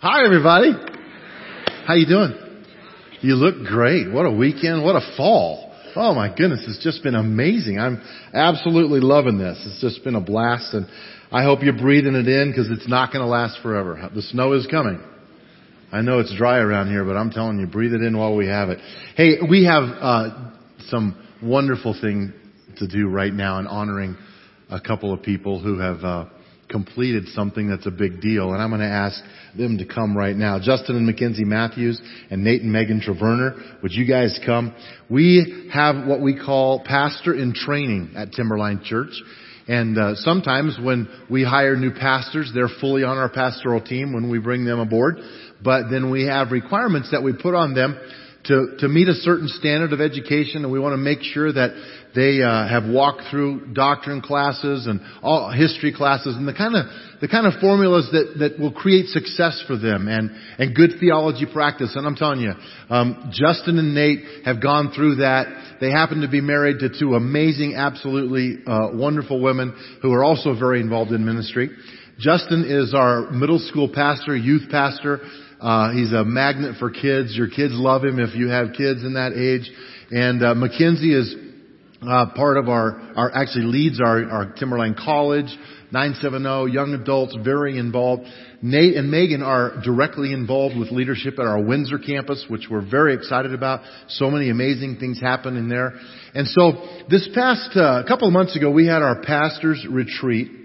Hi everybody. How you doing? You look great. What a weekend. What a fall. Oh my goodness. It's just been amazing. I'm absolutely loving this. It's just been a blast and I hope you're breathing it in because it's not going to last forever. The snow is coming. I know it's dry around here, but I'm telling you, breathe it in while we have it. Hey, we have uh, some wonderful thing to do right now in honoring a couple of people who have uh, completed something that's a big deal, and I'm going to ask them to come right now. Justin and Mackenzie Matthews and Nate and Megan Traverner, would you guys come? We have what we call pastor in training at Timberline Church. And uh, sometimes when we hire new pastors, they're fully on our pastoral team when we bring them aboard. But then we have requirements that we put on them to, to meet a certain standard of education and we want to make sure that they uh, have walked through doctrine classes and all history classes and the kind of the kind of formulas that, that will create success for them and, and good theology practice. And I'm telling you, um, Justin and Nate have gone through that. They happen to be married to two amazing, absolutely uh, wonderful women who are also very involved in ministry. Justin is our middle school pastor, youth pastor. Uh, he's a magnet for kids. Your kids love him if you have kids in that age. And uh, Mackenzie is uh, part of our, our actually leads our, our Timberline College, 970, young adults, very involved. Nate and Megan are directly involved with leadership at our Windsor campus, which we're very excited about. So many amazing things happen in there. And so this past uh, couple of months ago, we had our pastors retreat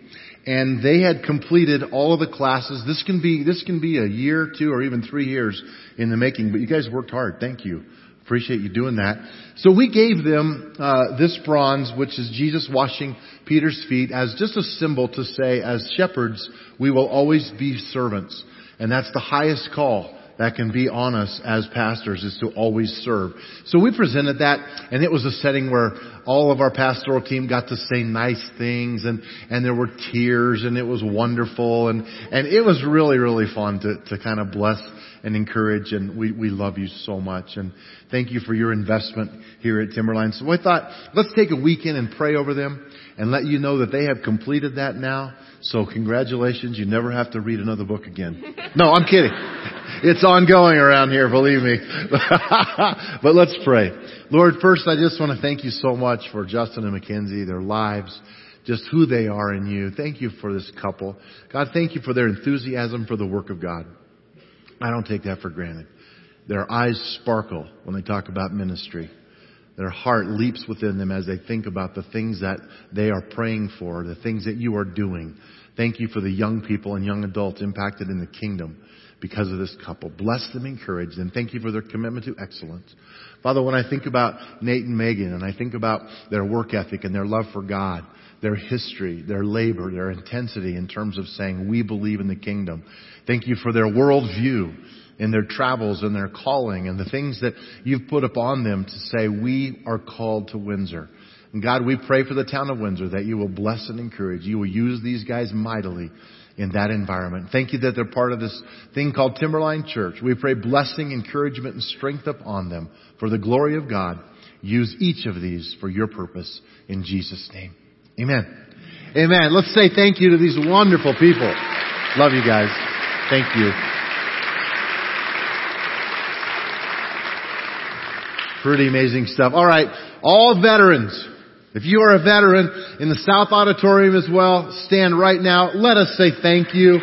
and they had completed all of the classes. This can be, this can be a year, two, or even three years in the making, but you guys worked hard. Thank you. Appreciate you doing that. So we gave them uh, this bronze, which is Jesus washing Peter's feet, as just a symbol to say, as shepherds, we will always be servants, and that's the highest call that can be on us as pastors is to always serve. So we presented that and it was a setting where all of our pastoral team got to say nice things and, and there were tears and it was wonderful and, and it was really, really fun to, to kind of bless and encourage and we, we love you so much and thank you for your investment here at Timberline. So I thought, let's take a weekend and pray over them and let you know that they have completed that now. So congratulations, you never have to read another book again. No, I'm kidding. It's ongoing around here, believe me. but let's pray. Lord, first I just want to thank you so much for Justin and Mackenzie, their lives, just who they are in you. Thank you for this couple. God, thank you for their enthusiasm for the work of God. I don't take that for granted. Their eyes sparkle when they talk about ministry. Their heart leaps within them as they think about the things that they are praying for, the things that you are doing. Thank you for the young people and young adults impacted in the kingdom because of this couple. Bless them, encourage them. Thank you for their commitment to excellence. Father, when I think about Nate and Megan and I think about their work ethic and their love for God, their history, their labor, their intensity in terms of saying, we believe in the kingdom. Thank you for their worldview and their travels and their calling and the things that you've put upon them to say, we are called to Windsor. And God, we pray for the town of Windsor that you will bless and encourage. You will use these guys mightily in that environment. Thank you that they're part of this thing called Timberline Church. We pray blessing, encouragement, and strength upon them for the glory of God. Use each of these for your purpose in Jesus' name. Amen. Amen. Let's say thank you to these wonderful people. Love you guys. Thank you. Pretty amazing stuff. All right. All veterans. If you are a veteran in the South Auditorium as well, stand right now. Let us say thank you.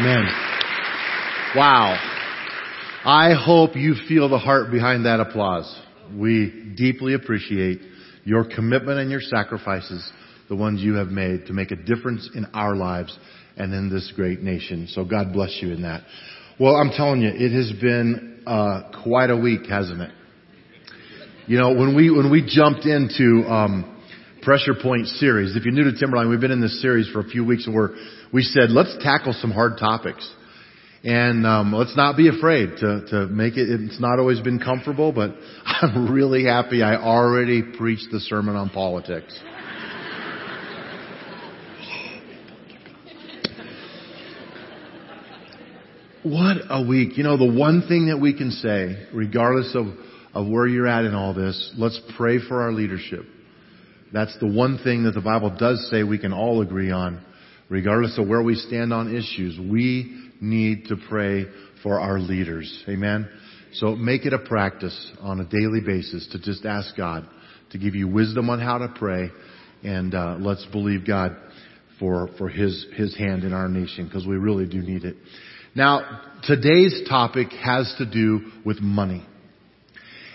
Amen. Wow. I hope you feel the heart behind that applause. We deeply appreciate your commitment and your sacrifices, the ones you have made to make a difference in our lives and in this great nation. So God bless you in that. Well, I'm telling you, it has been uh, quite a week, hasn't it? You know, when we when we jumped into um, Pressure Point series, if you're new to Timberline, we've been in this series for a few weeks, we're we said let's tackle some hard topics. And um, let's not be afraid to, to make it. It's not always been comfortable, but I'm really happy I already preached the sermon on politics. What a week. You know, the one thing that we can say, regardless of, of where you're at in all this, let's pray for our leadership. That's the one thing that the Bible does say we can all agree on. Regardless of where we stand on issues, we need to pray for our leaders. Amen? So make it a practice on a daily basis to just ask God to give you wisdom on how to pray and uh, let's believe God for, for His, His hand in our nation because we really do need it. Now, today's topic has to do with money.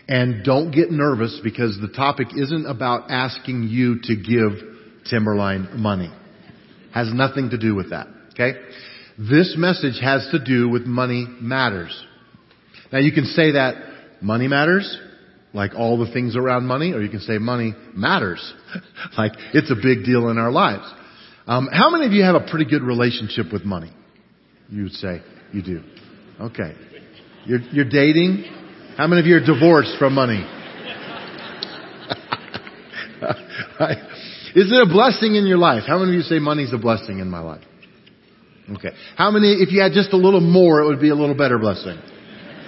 And don't get nervous because the topic isn't about asking you to give Timberline money. Has nothing to do with that. Okay? This message has to do with money matters. Now you can say that money matters, like all the things around money, or you can say money matters, like it's a big deal in our lives. Um, how many of you have a pretty good relationship with money? You would say you do. Okay. You're, you're dating. How many of you are divorced from money? Is it a blessing in your life? How many of you say money's a blessing in my life? Okay. How many, if you had just a little more, it would be a little better blessing?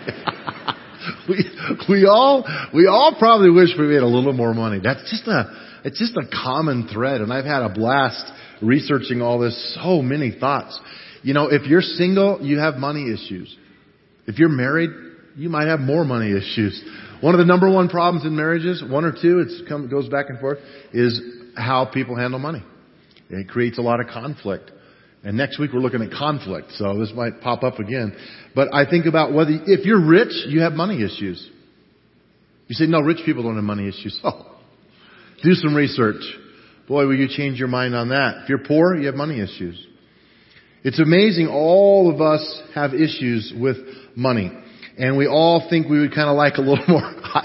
we, we all, we all probably wish we had a little more money. That's just a, it's just a common thread. And I've had a blast researching all this, so many thoughts. You know, if you're single, you have money issues. If you're married, you might have more money issues. One of the number one problems in marriages, one or two, it goes back and forth, is how people handle money. It creates a lot of conflict. And next week we're looking at conflict, so this might pop up again. But I think about whether, if you're rich, you have money issues. You say, no, rich people don't have money issues. Oh, do some research. Boy, will you change your mind on that. If you're poor, you have money issues. It's amazing all of us have issues with money. And we all think we would kind of like a little more. I,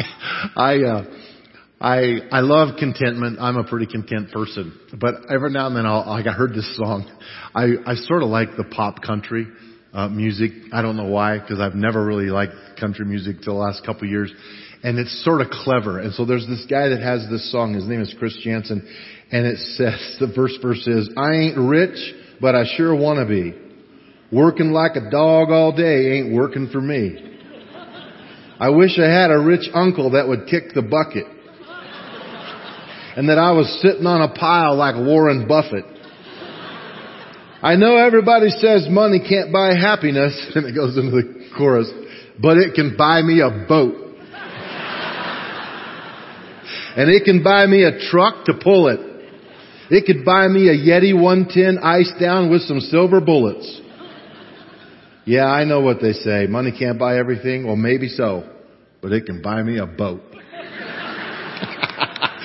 I, uh, I, I love contentment. I'm a pretty content person. But every now and then I'll, like I heard this song. I, I sort of like the pop country, uh, music. I don't know why, because I've never really liked country music till the last couple years. And it's sort of clever. And so there's this guy that has this song. His name is Chris Janson. And it says, the first verse is, I ain't rich, but I sure want to be. Working like a dog all day ain't working for me. I wish I had a rich uncle that would kick the bucket. And that I was sitting on a pile like Warren Buffett. I know everybody says money can't buy happiness, and it goes into the chorus, but it can buy me a boat. and it can buy me a truck to pull it. It could buy me a Yeti 110 ice down with some silver bullets. Yeah, I know what they say. Money can't buy everything. Well, maybe so, but it can buy me a boat.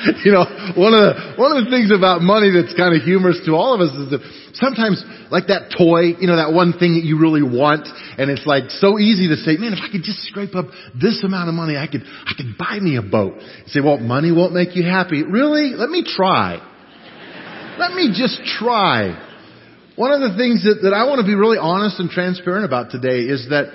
you know, one of the one of the things about money that's kind of humorous to all of us is that sometimes, like that toy, you know, that one thing that you really want, and it's like so easy to say, man, if I could just scrape up this amount of money, I could I could buy me a boat. You say, well, money won't make you happy. Really? Let me try. Let me just try. One of the things that, that I want to be really honest and transparent about today is that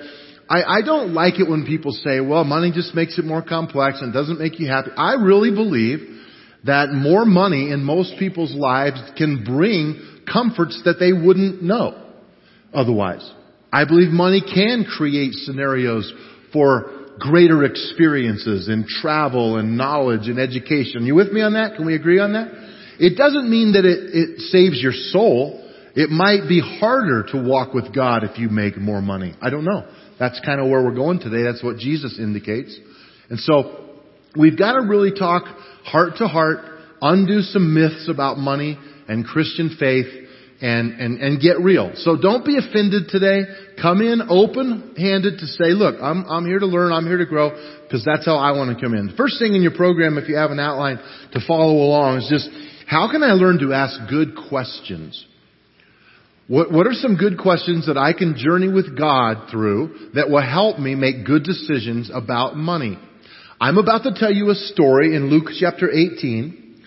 I, I don't like it when people say, well, money just makes it more complex and doesn't make you happy. I really believe that more money in most people's lives can bring comforts that they wouldn't know otherwise. I believe money can create scenarios for greater experiences in travel and knowledge and education. You with me on that? Can we agree on that? It doesn't mean that it, it saves your soul. It might be harder to walk with God if you make more money. I don't know. That's kind of where we're going today. That's what Jesus indicates. And so, we've got to really talk heart to heart, undo some myths about money and Christian faith, and, and, and get real. So don't be offended today. Come in open-handed to say, look, I'm, I'm here to learn, I'm here to grow, because that's how I want to come in. The first thing in your program, if you have an outline to follow along, is just how can I learn to ask good questions? What, what are some good questions that I can journey with God through that will help me make good decisions about money? I'm about to tell you a story in Luke chapter 18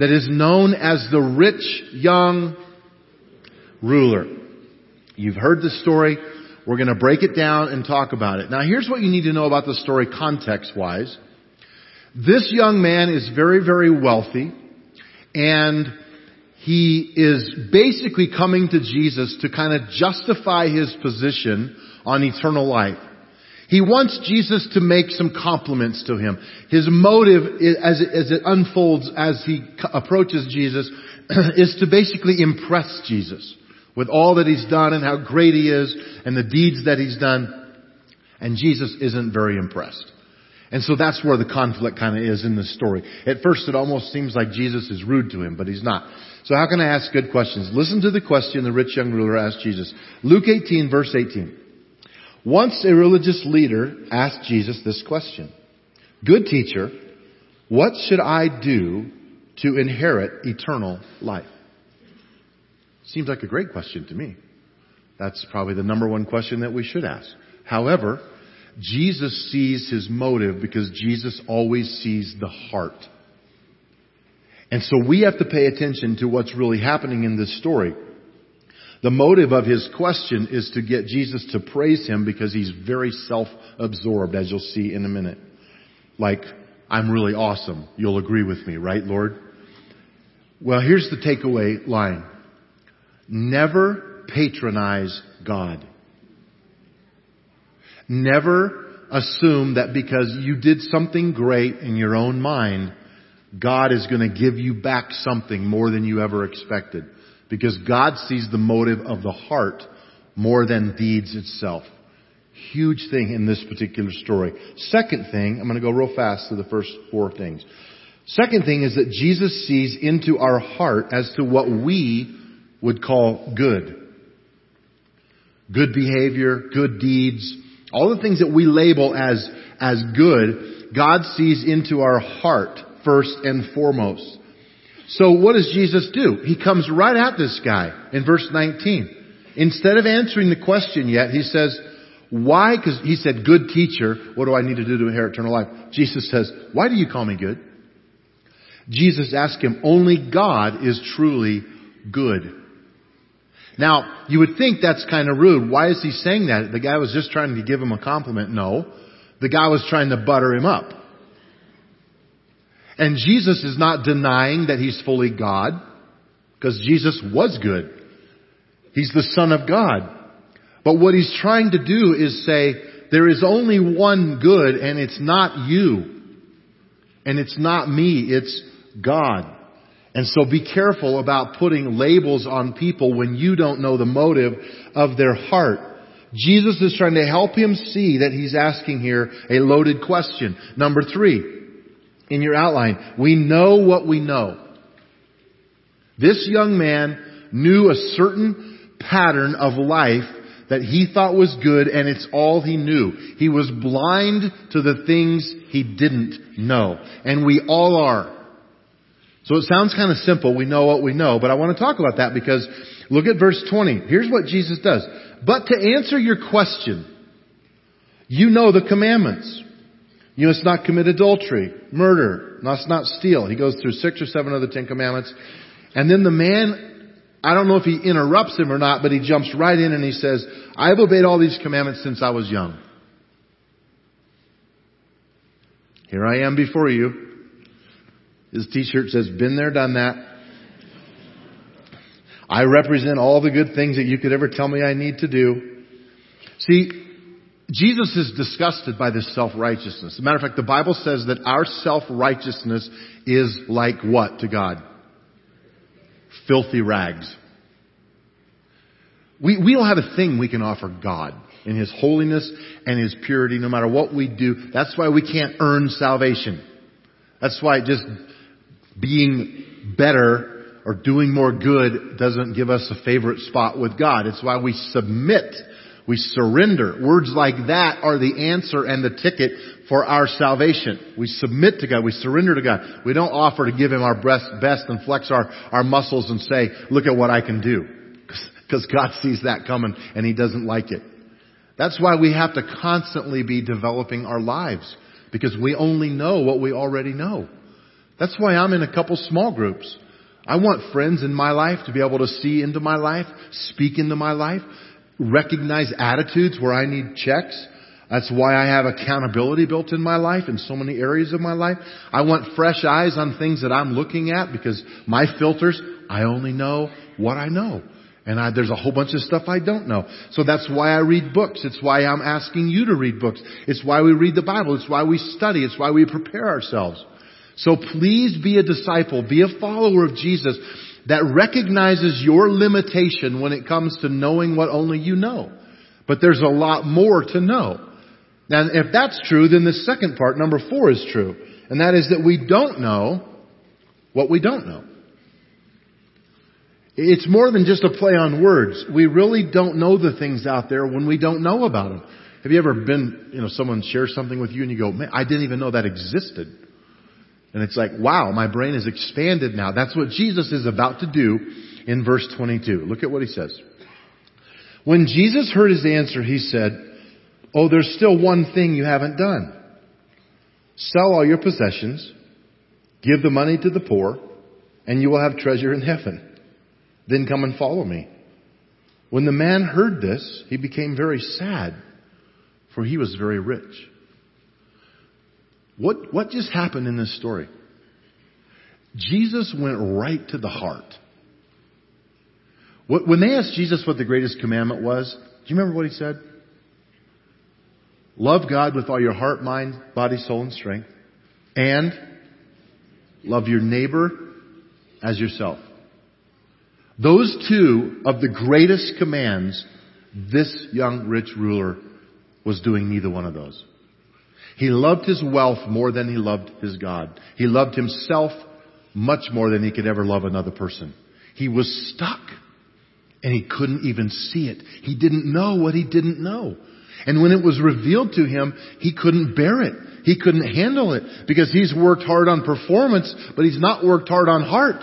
that is known as the rich young ruler. You've heard the story We're going to break it down and talk about it. Now here's what you need to know about the story context wise. This young man is very, very wealthy and he is basically coming to Jesus to kind of justify his position on eternal life. He wants Jesus to make some compliments to him. His motive as it, as it unfolds as he approaches Jesus is to basically impress Jesus with all that he's done and how great he is and the deeds that he's done. And Jesus isn't very impressed. And so that's where the conflict kind of is in the story. At first it almost seems like Jesus is rude to him, but he's not. So how can I ask good questions? Listen to the question the rich young ruler asked Jesus. Luke 18 verse 18. Once a religious leader asked Jesus this question. Good teacher, what should I do to inherit eternal life? Seems like a great question to me. That's probably the number one question that we should ask. However, Jesus sees his motive because Jesus always sees the heart. And so we have to pay attention to what's really happening in this story. The motive of his question is to get Jesus to praise him because he's very self-absorbed, as you'll see in a minute. Like, I'm really awesome. You'll agree with me, right, Lord? Well, here's the takeaway line. Never patronize God. Never assume that because you did something great in your own mind, God is going to give you back something more than you ever expected. Because God sees the motive of the heart more than deeds itself. Huge thing in this particular story. Second thing, I'm going to go real fast to the first four things. Second thing is that Jesus sees into our heart as to what we would call good. Good behavior, good deeds, all the things that we label as, as good, God sees into our heart first and foremost. So what does Jesus do? He comes right at this guy in verse 19. Instead of answering the question yet, he says, why? Because he said, good teacher, what do I need to do to inherit eternal life? Jesus says, why do you call me good? Jesus asked him, only God is truly good. Now, you would think that's kind of rude. Why is he saying that? The guy was just trying to give him a compliment. No. The guy was trying to butter him up. And Jesus is not denying that he's fully God, because Jesus was good. He's the Son of God. But what he's trying to do is say, there is only one good, and it's not you. And it's not me, it's God. And so be careful about putting labels on people when you don't know the motive of their heart. Jesus is trying to help him see that he's asking here a loaded question. Number three, in your outline, we know what we know. This young man knew a certain pattern of life that he thought was good and it's all he knew. He was blind to the things he didn't know. And we all are. So it sounds kind of simple. We know what we know, but I want to talk about that because look at verse 20. Here's what Jesus does. But to answer your question, you know the commandments. You must not commit adultery, murder, must not steal. He goes through six or seven of the Ten Commandments. And then the man, I don't know if he interrupts him or not, but he jumps right in and he says, I have obeyed all these commandments since I was young. Here I am before you. His t-shirt says, been there, done that. I represent all the good things that you could ever tell me I need to do. See, Jesus is disgusted by this self-righteousness. As a matter of fact, the Bible says that our self-righteousness is like what to God? Filthy rags. We, we don't have a thing we can offer God in His holiness and His purity no matter what we do. That's why we can't earn salvation. That's why just being better or doing more good doesn't give us a favorite spot with God. It's why we submit. We surrender. Words like that are the answer and the ticket for our salvation. We submit to God. We surrender to God. We don't offer to give Him our best and flex our, our muscles and say, look at what I can do. Because God sees that coming and He doesn't like it. That's why we have to constantly be developing our lives. Because we only know what we already know. That's why I'm in a couple small groups. I want friends in my life to be able to see into my life, speak into my life. Recognize attitudes where I need checks. That's why I have accountability built in my life in so many areas of my life. I want fresh eyes on things that I'm looking at because my filters, I only know what I know. And I, there's a whole bunch of stuff I don't know. So that's why I read books. It's why I'm asking you to read books. It's why we read the Bible. It's why we study. It's why we prepare ourselves. So please be a disciple. Be a follower of Jesus that recognizes your limitation when it comes to knowing what only you know. But there's a lot more to know. And if that's true, then the second part, number four, is true. And that is that we don't know what we don't know. It's more than just a play on words. We really don't know the things out there when we don't know about them. Have you ever been, you know, someone shares something with you and you go, man, I didn't even know that existed. And it's like, wow, my brain is expanded now. That's what Jesus is about to do in verse 22. Look at what he says. When Jesus heard his answer, he said, Oh, there's still one thing you haven't done. Sell all your possessions, give the money to the poor, and you will have treasure in heaven. Then come and follow me. When the man heard this, he became very sad, for he was very rich. What, what just happened in this story? Jesus went right to the heart. When they asked Jesus what the greatest commandment was, do you remember what he said? Love God with all your heart, mind, body, soul, and strength. And love your neighbor as yourself. Those two of the greatest commands, this young rich ruler was doing neither one of those. He loved his wealth more than he loved his God. He loved himself much more than he could ever love another person. He was stuck and he couldn't even see it. He didn't know what he didn't know. And when it was revealed to him, he couldn't bear it. He couldn't handle it because he's worked hard on performance, but he's not worked hard on heart.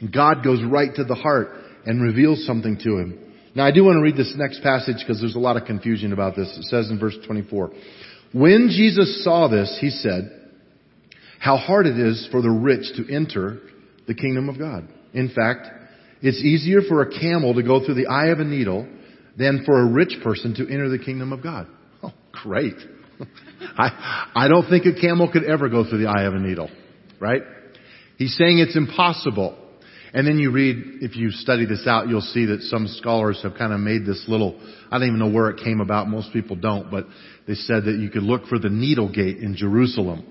And God goes right to the heart and reveals something to him. Now I do want to read this next passage because there's a lot of confusion about this. It says in verse 24, When Jesus saw this, he said, how hard it is for the rich to enter the kingdom of God. In fact, it's easier for a camel to go through the eye of a needle than for a rich person to enter the kingdom of God. Oh, great. I, I don't think a camel could ever go through the eye of a needle, right? He's saying it's impossible. And then you read, if you study this out, you'll see that some scholars have kind of made this little, I don't even know where it came about, most people don't, but they said that you could look for the needle gate in Jerusalem.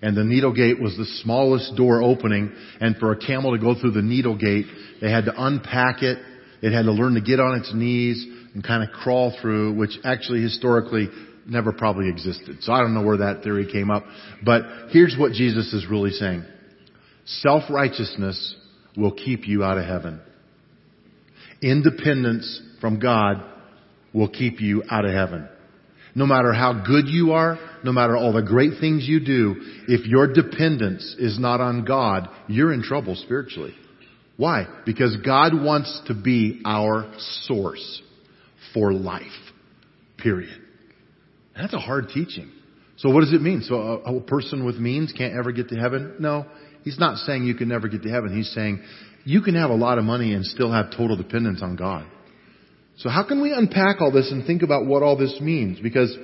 And the needle gate was the smallest door opening, and for a camel to go through the needle gate, they had to unpack it, it had to learn to get on its knees and kind of crawl through, which actually historically never probably existed. So I don't know where that theory came up. But here's what Jesus is really saying. Self-righteousness will keep you out of heaven. Independence from God will keep you out of heaven. No matter how good you are, no matter all the great things you do, if your dependence is not on God, you're in trouble spiritually. Why? Because God wants to be our source for life. Period. That's a hard teaching. So what does it mean? So a, a person with means can't ever get to heaven? No. He's not saying you can never get to heaven. He's saying you can have a lot of money and still have total dependence on God. So how can we unpack all this and think about what all this means? Because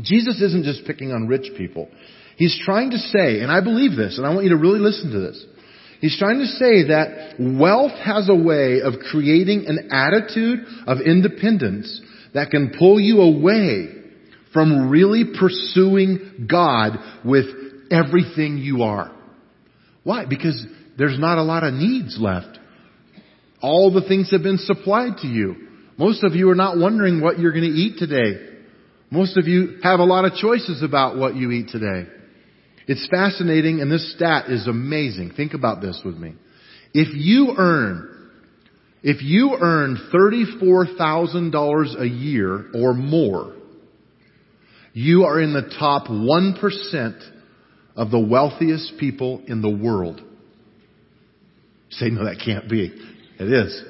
Jesus isn't just picking on rich people. He's trying to say, and I believe this, and I want you to really listen to this. He's trying to say that wealth has a way of creating an attitude of independence that can pull you away from really pursuing God with everything you are. Why? Because there's not a lot of needs left. All the things have been supplied to you. Most of you are not wondering what you're going to eat today. Most of you have a lot of choices about what you eat today. It's fascinating and this stat is amazing. Think about this with me. If you earn, if you earn $34,000 a year or more, you are in the top 1% of the wealthiest people in the world. say, no, that can't be. It is.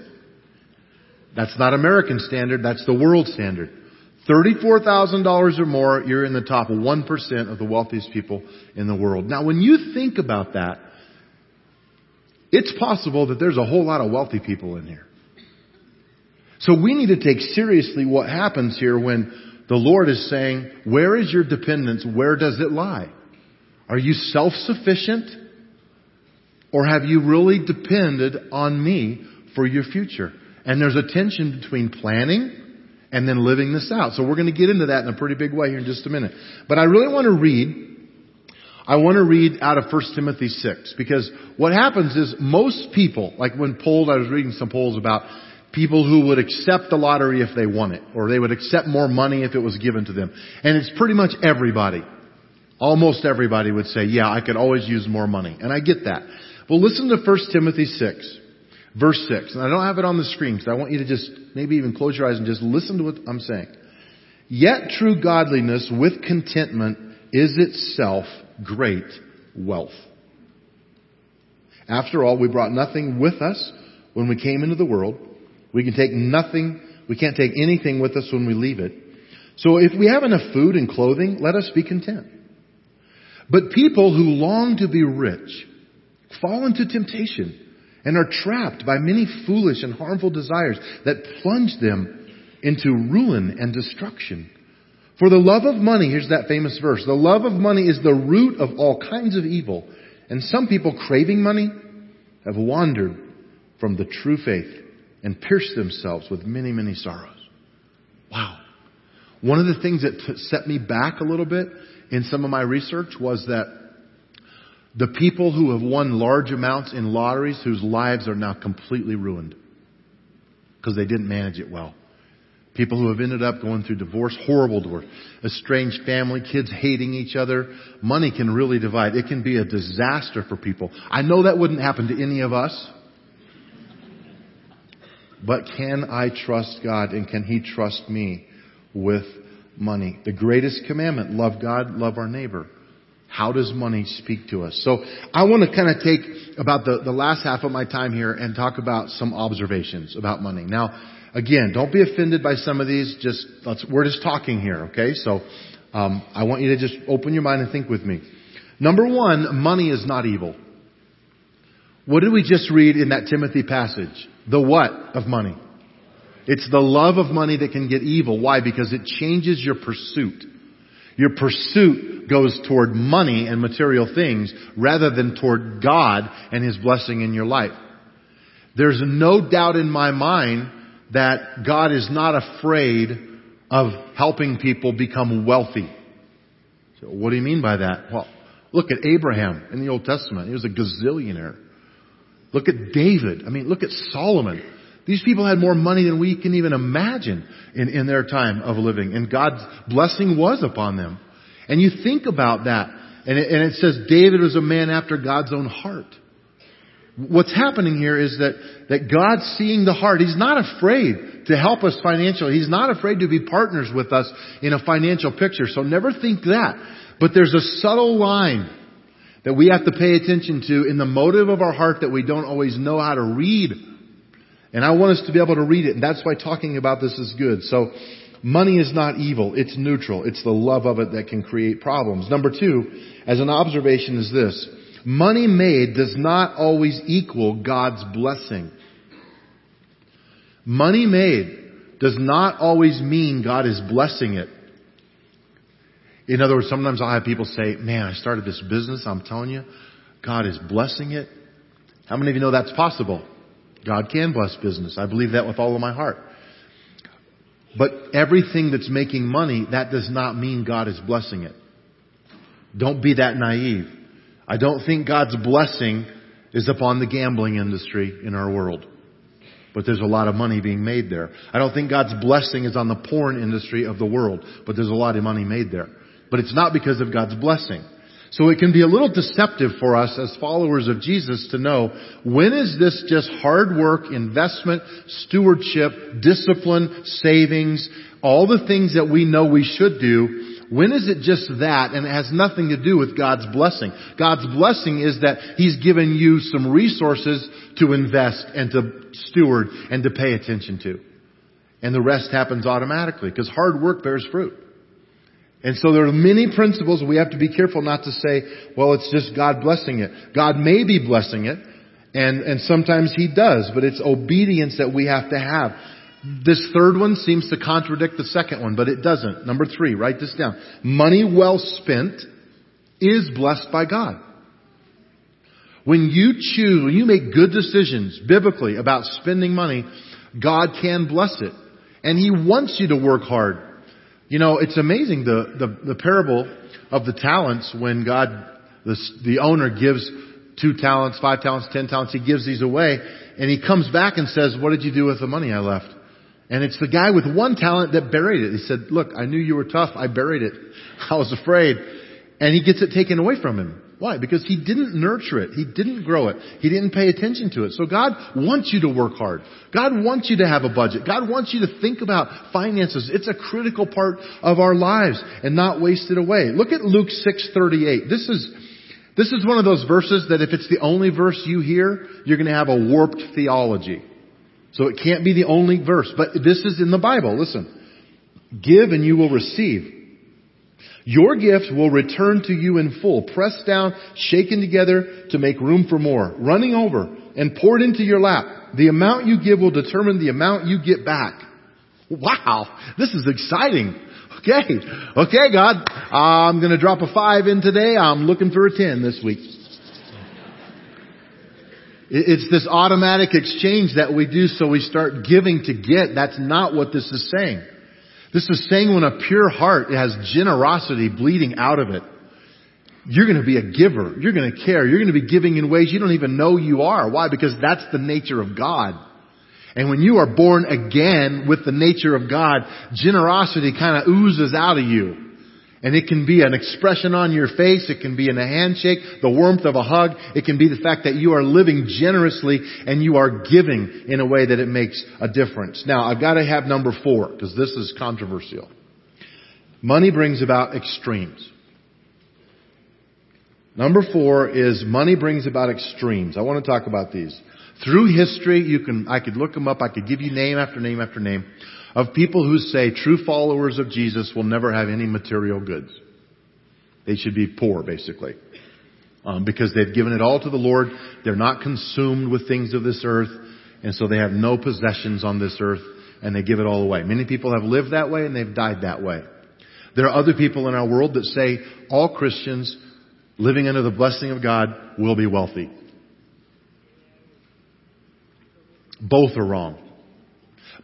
That's not American standard, that's the world standard. $34,000 or more, you're in the top 1% of the wealthiest people in the world. Now when you think about that, it's possible that there's a whole lot of wealthy people in here. So we need to take seriously what happens here when the Lord is saying, where is your dependence? Where does it lie? Are you self-sufficient? Or have you really depended on me for your future? And there's a tension between planning and then living this out. So we're going to get into that in a pretty big way here in just a minute. But I really want to read, I want to read out of 1 Timothy 6 because what happens is most people, like when polled, I was reading some polls about people who would accept the lottery if they won it, or they would accept more money if it was given to them. And it's pretty much everybody. Almost everybody would say, yeah, I could always use more money. And I get that. Well, listen to 1 Timothy 6, verse 6. And I don't have it on the screen because I want you to just maybe even close your eyes and just listen to what I'm saying. Yet true godliness with contentment is itself great wealth. After all, we brought nothing with us when we came into the world. We can take nothing, we can't take anything with us when we leave it. So if we have enough food and clothing, let us be content. But people who long to be rich fall into temptation and are trapped by many foolish and harmful desires that plunge them into ruin and destruction. For the love of money, here's that famous verse, the love of money is the root of all kinds of evil. And some people craving money have wandered from the true faith and pierced themselves with many, many sorrows. Wow. One of the things that set me back a little bit in some of my research was that the people who have won large amounts in lotteries whose lives are now completely ruined because they didn't manage it well. People who have ended up going through divorce, horrible divorce, estranged family, kids hating each other. Money can really divide. It can be a disaster for people. I know that wouldn't happen to any of us. But can I trust God and can He trust me with money? The greatest commandment, love God, love our neighbor. How does money speak to us? So I want to kind of take about the, the last half of my time here and talk about some observations about money. Now, again, don't be offended by some of these. Just we're just talking here, okay? So um, I want you to just open your mind and think with me. Number one, money is not evil. What did we just read in that Timothy passage? The what of money? It's the love of money that can get evil. Why? Because it changes your pursuit. Your pursuit goes toward money and material things rather than toward God and His blessing in your life. There's no doubt in my mind that God is not afraid of helping people become wealthy. So what do you mean by that? Well, look at Abraham in the Old Testament. He was a gazillionaire. Look at David. I mean, look at Solomon. These people had more money than we can even imagine in, in their time of living. And God's blessing was upon them. And you think about that. And it, and it says David was a man after God's own heart. What's happening here is that, that God's seeing the heart. He's not afraid to help us financially. He's not afraid to be partners with us in a financial picture. So never think that. But there's a subtle line that we have to pay attention to in the motive of our heart that we don't always know how to read. And I want us to be able to read it, and that's why talking about this is good. So, money is not evil, it's neutral. It's the love of it that can create problems. Number two, as an observation is this. Money made does not always equal God's blessing. Money made does not always mean God is blessing it. In other words, sometimes I'll have people say, man, I started this business. I'm telling you, God is blessing it. How many of you know that's possible? God can bless business. I believe that with all of my heart. But everything that's making money, that does not mean God is blessing it. Don't be that naive. I don't think God's blessing is upon the gambling industry in our world. But there's a lot of money being made there. I don't think God's blessing is on the porn industry of the world, but there's a lot of money made there but it's not because of God's blessing. So it can be a little deceptive for us as followers of Jesus to know when is this just hard work, investment, stewardship, discipline, savings, all the things that we know we should do, when is it just that and it has nothing to do with God's blessing? God's blessing is that He's given you some resources to invest and to steward and to pay attention to. And the rest happens automatically because hard work bears fruit. And so there are many principles we have to be careful not to say, well, it's just God blessing it. God may be blessing it, and, and sometimes He does, but it's obedience that we have to have. This third one seems to contradict the second one, but it doesn't. Number three, write this down. Money well spent is blessed by God. When you choose, when you make good decisions biblically about spending money, God can bless it. And He wants you to work hard. You know, it's amazing the, the, the parable of the talents when God, the, the owner gives two talents, five talents, ten talents, He gives these away and He comes back and says, what did you do with the money I left? And it's the guy with one talent that buried it. He said, look, I knew you were tough. I buried it. I was afraid. And he gets it taken away from him. Why? Because he didn't nurture it. He didn't grow it. He didn't pay attention to it. So God wants you to work hard. God wants you to have a budget. God wants you to think about finances. It's a critical part of our lives and not waste it away. Look at Luke 6:38. This is this is one of those verses that if it's the only verse you hear, you're going to have a warped theology. So it can't be the only verse, but this is in the Bible. Listen. Give and you will receive. Your gift will return to you in full, pressed down, shaken together to make room for more, running over and poured into your lap. The amount you give will determine the amount you get back. Wow, this is exciting. Okay, okay God, I'm gonna drop a five in today. I'm looking for a ten this week. It's this automatic exchange that we do so we start giving to get. That's not what this is saying. This is saying when a pure heart has generosity bleeding out of it, you're going to be a giver. You're going to care. You're going to be giving in ways you don't even know you are. Why? Because that's the nature of God. And when you are born again with the nature of God, generosity kind of oozes out of you. And it can be an expression on your face. It can be in a handshake, the warmth of a hug. It can be the fact that you are living generously and you are giving in a way that it makes a difference. Now, I've got to have number four because this is controversial. Money brings about extremes. Number four is money brings about extremes. I want to talk about these. Through history, you can, I could look them up. I could give you name after name after name of people who say true followers of Jesus will never have any material goods. They should be poor, basically. Um, because they've given it all to the Lord. They're not consumed with things of this earth. And so they have no possessions on this earth and they give it all away. Many people have lived that way and they've died that way. There are other people in our world that say all Christians living under the blessing of God will be wealthy. Both are wrong.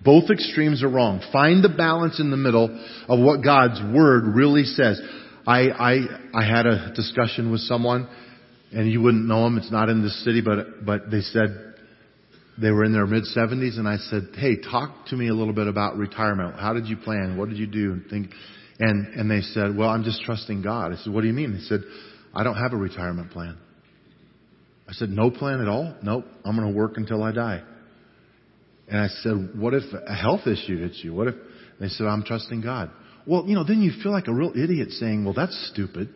Both extremes are wrong. Find the balance in the middle of what God's Word really says. I, I, I had a discussion with someone, and you wouldn't know them. It's not in this city, but, but they said they were in their mid 70s, and I said, "Hey, talk to me a little bit about retirement. How did you plan? What did you do?" And think, and and they said, "Well, I'm just trusting God." I said, "What do you mean?" They said, "I don't have a retirement plan." I said, "No plan at all? Nope. I'm going to work until I die." And I said, what if a health issue hits you? What if, they said, I'm trusting God. Well, you know, then you feel like a real idiot saying, well, that's stupid.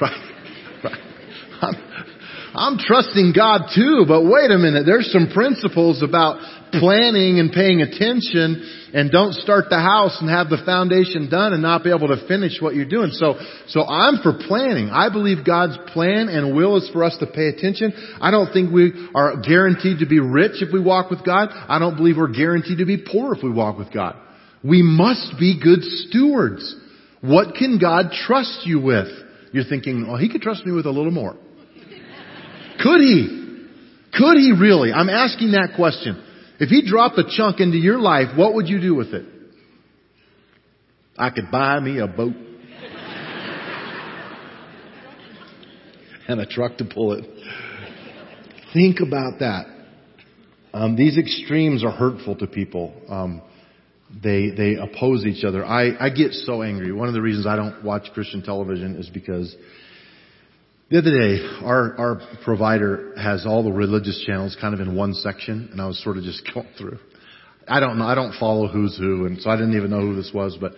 right. I'm, trusting God too, but wait a minute. There's some principles about planning and paying attention and don't start the house and have the foundation done and not be able to finish what you're doing. So, so I'm for planning. I believe God's plan and will is for us to pay attention. I don't think we are guaranteed to be rich if we walk with God. I don't believe we're guaranteed to be poor if we walk with God. We must be good stewards. What can God trust you with? You're thinking, well, he could trust me with a little more. Could he? Could he really? I'm asking that question. If he dropped a chunk into your life, what would you do with it? I could buy me a boat. and a truck to pull it. Think about that. Um, these extremes are hurtful to people. Um, they they oppose each other. I, I get so angry. One of the reasons I don't watch Christian television is because the other day, our, our provider has all the religious channels kind of in one section, and I was sort of just going through. I don't know, I don't follow who's who, and so I didn't even know who this was, but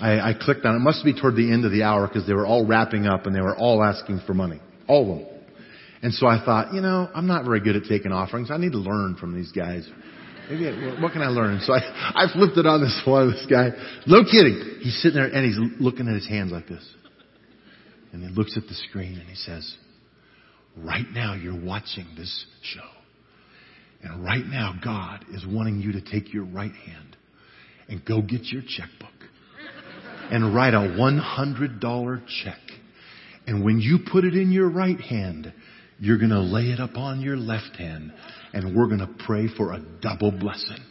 I, I clicked on it. It must be toward the end of the hour because they were all wrapping up and they were all asking for money. All of them. And so I thought, you know, I'm not very good at taking offerings. I need to learn from these guys. Maybe, I, what can I learn? So I, I flipped it on this one, this guy. No kidding. He's sitting there and he's looking at his hands like this. And he looks at the screen and he says, right now you're watching this show. And right now, God is wanting you to take your right hand and go get your checkbook and write a $100 check. And when you put it in your right hand, you're going to lay it up on your left hand and we're going to pray for a double blessing.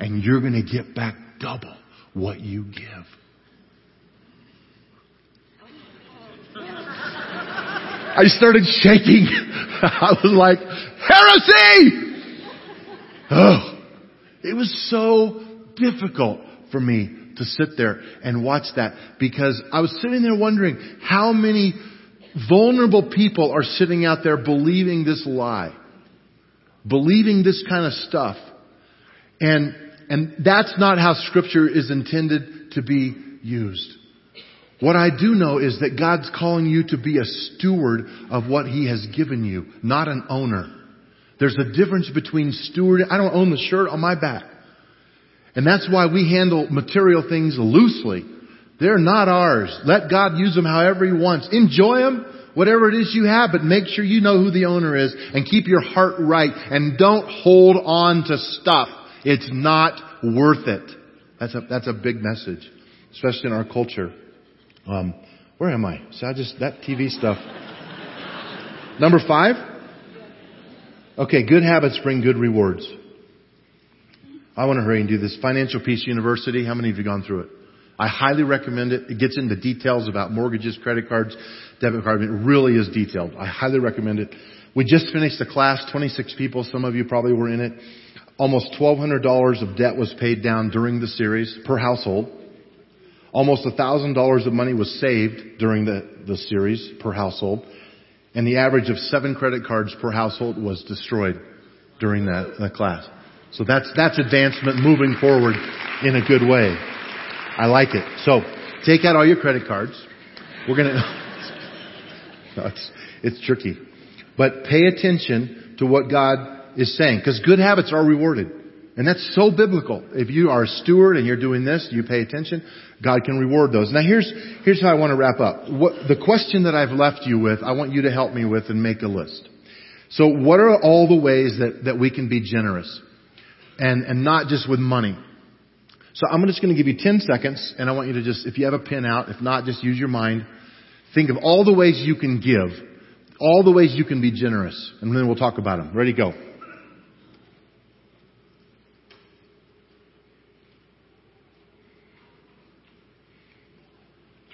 And you're going to get back double what you give. I started shaking. I was like, heresy! Oh, it was so difficult for me to sit there and watch that because I was sitting there wondering how many vulnerable people are sitting out there believing this lie, believing this kind of stuff. And, and that's not how scripture is intended to be used. What I do know is that God's calling you to be a steward of what He has given you, not an owner. There's a difference between steward, I don't own the shirt on my back. And that's why we handle material things loosely. They're not ours. Let God use them however He wants. Enjoy them, whatever it is you have, but make sure you know who the owner is and keep your heart right and don't hold on to stuff. It's not worth it. That's a, that's a big message, especially in our culture. Um, where am I? So I just, that TV stuff. Number five? Okay, good habits bring good rewards. I want to hurry and do this. Financial Peace University, how many of you gone through it? I highly recommend it. It gets into details about mortgages, credit cards, debit cards. It really is detailed. I highly recommend it. We just finished the class, 26 people. Some of you probably were in it. Almost $1,200 of debt was paid down during the series per household. Almost $1,000 of money was saved during the, the series per household. And the average of seven credit cards per household was destroyed during that, that class. So that's, that's advancement moving forward in a good way. I like it. So take out all your credit cards. We're gonna, it's, it's tricky. But pay attention to what God is saying. Because good habits are rewarded. And that's so biblical. If you are a steward and you're doing this, you pay attention, God can reward those. Now here's, here's how I want to wrap up. What, the question that I've left you with, I want you to help me with and make a list. So what are all the ways that, that we can be generous? and, and not just with money. So I'm just going to give you 10 seconds and I want you to just, if you have a pen out, if not, just use your mind. Think of all the ways you can give, all the ways you can be generous, and then we'll talk about them. Ready, go.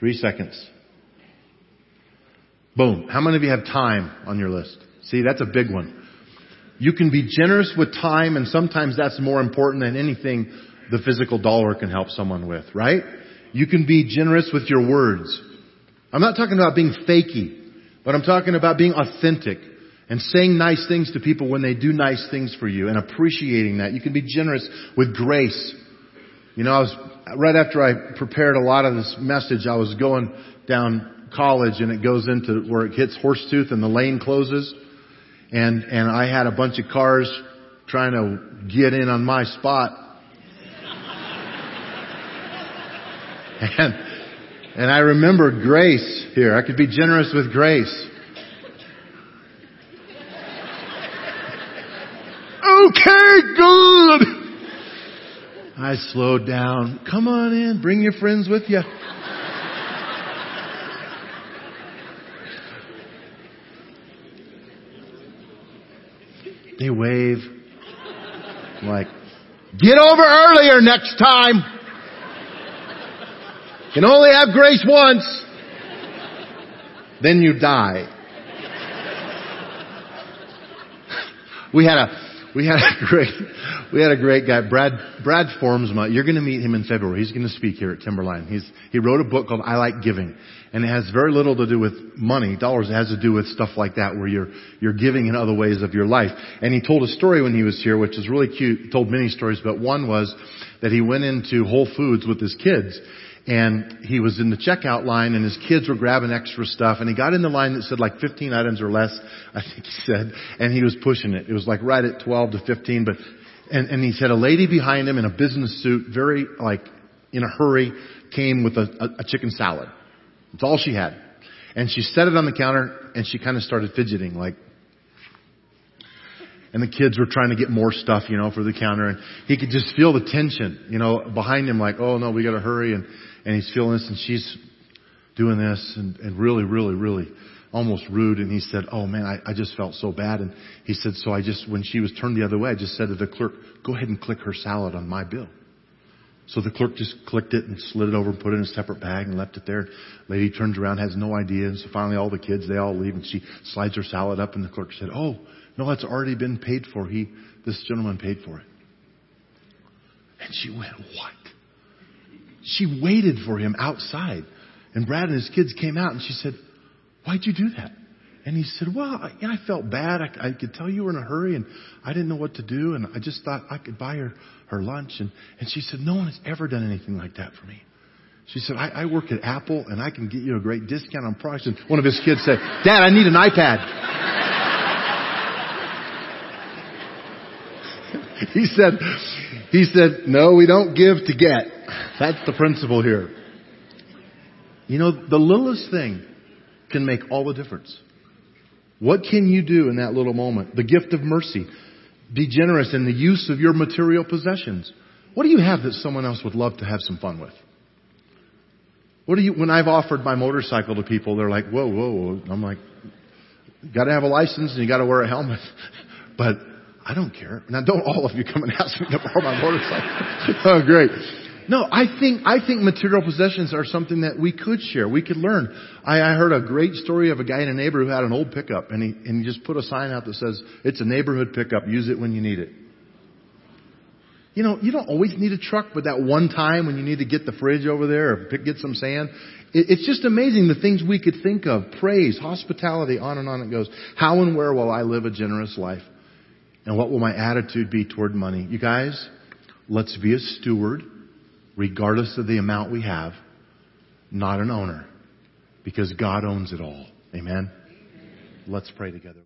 Three seconds. Boom. How many of you have time on your list? See, that's a big one. You can be generous with time and sometimes that's more important than anything the physical dollar can help someone with, right? You can be generous with your words. I'm not talking about being fakey, but I'm talking about being authentic and saying nice things to people when they do nice things for you and appreciating that. You can be generous with grace. You know, I was, right after I prepared a lot of this message, I was going down college and it goes into where it hits Horsetooth and the lane closes and and I had a bunch of cars trying to get in on my spot. and and I remember grace here. I could be generous with grace. Okay, good. I slowed down. Come on in. Bring your friends with you. They wave. I'm like, get over earlier next time. Can only have grace once. Then you die. We had a we had a great we had a great guy, Brad Brad Formsma. You're going to meet him in February. He's going to speak here at Timberline. He's he wrote a book called I Like Giving, and it has very little to do with money, dollars. It has to do with stuff like that, where you're you're giving in other ways of your life. And he told a story when he was here, which is really cute. He told many stories, but one was that he went into Whole Foods with his kids, and he was in the checkout line and his kids were grabbing extra stuff and he got in the line that said like 15 items or less, I think he said, and he was pushing it. It was like right at 12 to 15, but, and, and he said a lady behind him in a business suit, very like in a hurry, came with a, a, a chicken salad. That's all she had. And she set it on the counter and she kind of started fidgeting like, and the kids were trying to get more stuff, you know, for the counter and he could just feel the tension, you know, behind him like, oh no, we gotta hurry and, and he's feeling this and she's doing this and, and really, really, really almost rude and he said, oh man, I, I just felt so bad and he said, so I just, when she was turned the other way, I just said to the clerk, go ahead and click her salad on my bill. So the clerk just clicked it and slid it over and put it in a separate bag and left it there. Lady turns around, has no idea. And so finally all the kids, they all leave and she slides her salad up and the clerk said, oh, no, it's already been paid for. He, this gentleman paid for it. And she went, what? She waited for him outside. And Brad and his kids came out and she said, why'd you do that? And he said, well, I, I felt bad. I, I could tell you were in a hurry and I didn't know what to do. And I just thought I could buy her, her lunch. And, and she said, no one has ever done anything like that for me. She said, I, I work at Apple and I can get you a great discount on products. And one of his kids said, Dad, I need an iPad. he said, he said, no, we don't give to get. That's the principle here. You know, the littlest thing can make all the difference. What can you do in that little moment? The gift of mercy. Be generous in the use of your material possessions. What do you have that someone else would love to have some fun with? What do you, when I've offered my motorcycle to people, they're like, whoa, whoa, whoa. I'm like, gotta have a license and you gotta wear a helmet. but I don't care. Now don't all of you come and ask me to borrow my motorcycle. oh great. No, I think, I think material possessions are something that we could share. We could learn. I, I heard a great story of a guy in a neighborhood who had an old pickup and he, and he just put a sign out that says, it's a neighborhood pickup. Use it when you need it. You know, you don't always need a truck, but that one time when you need to get the fridge over there or pick, get some sand, it, it's just amazing the things we could think of. Praise, hospitality, on and on it goes. How and where will I live a generous life? And what will my attitude be toward money? You guys, let's be a steward regardless of the amount we have, not an owner, because God owns it all. Amen? Let's pray together.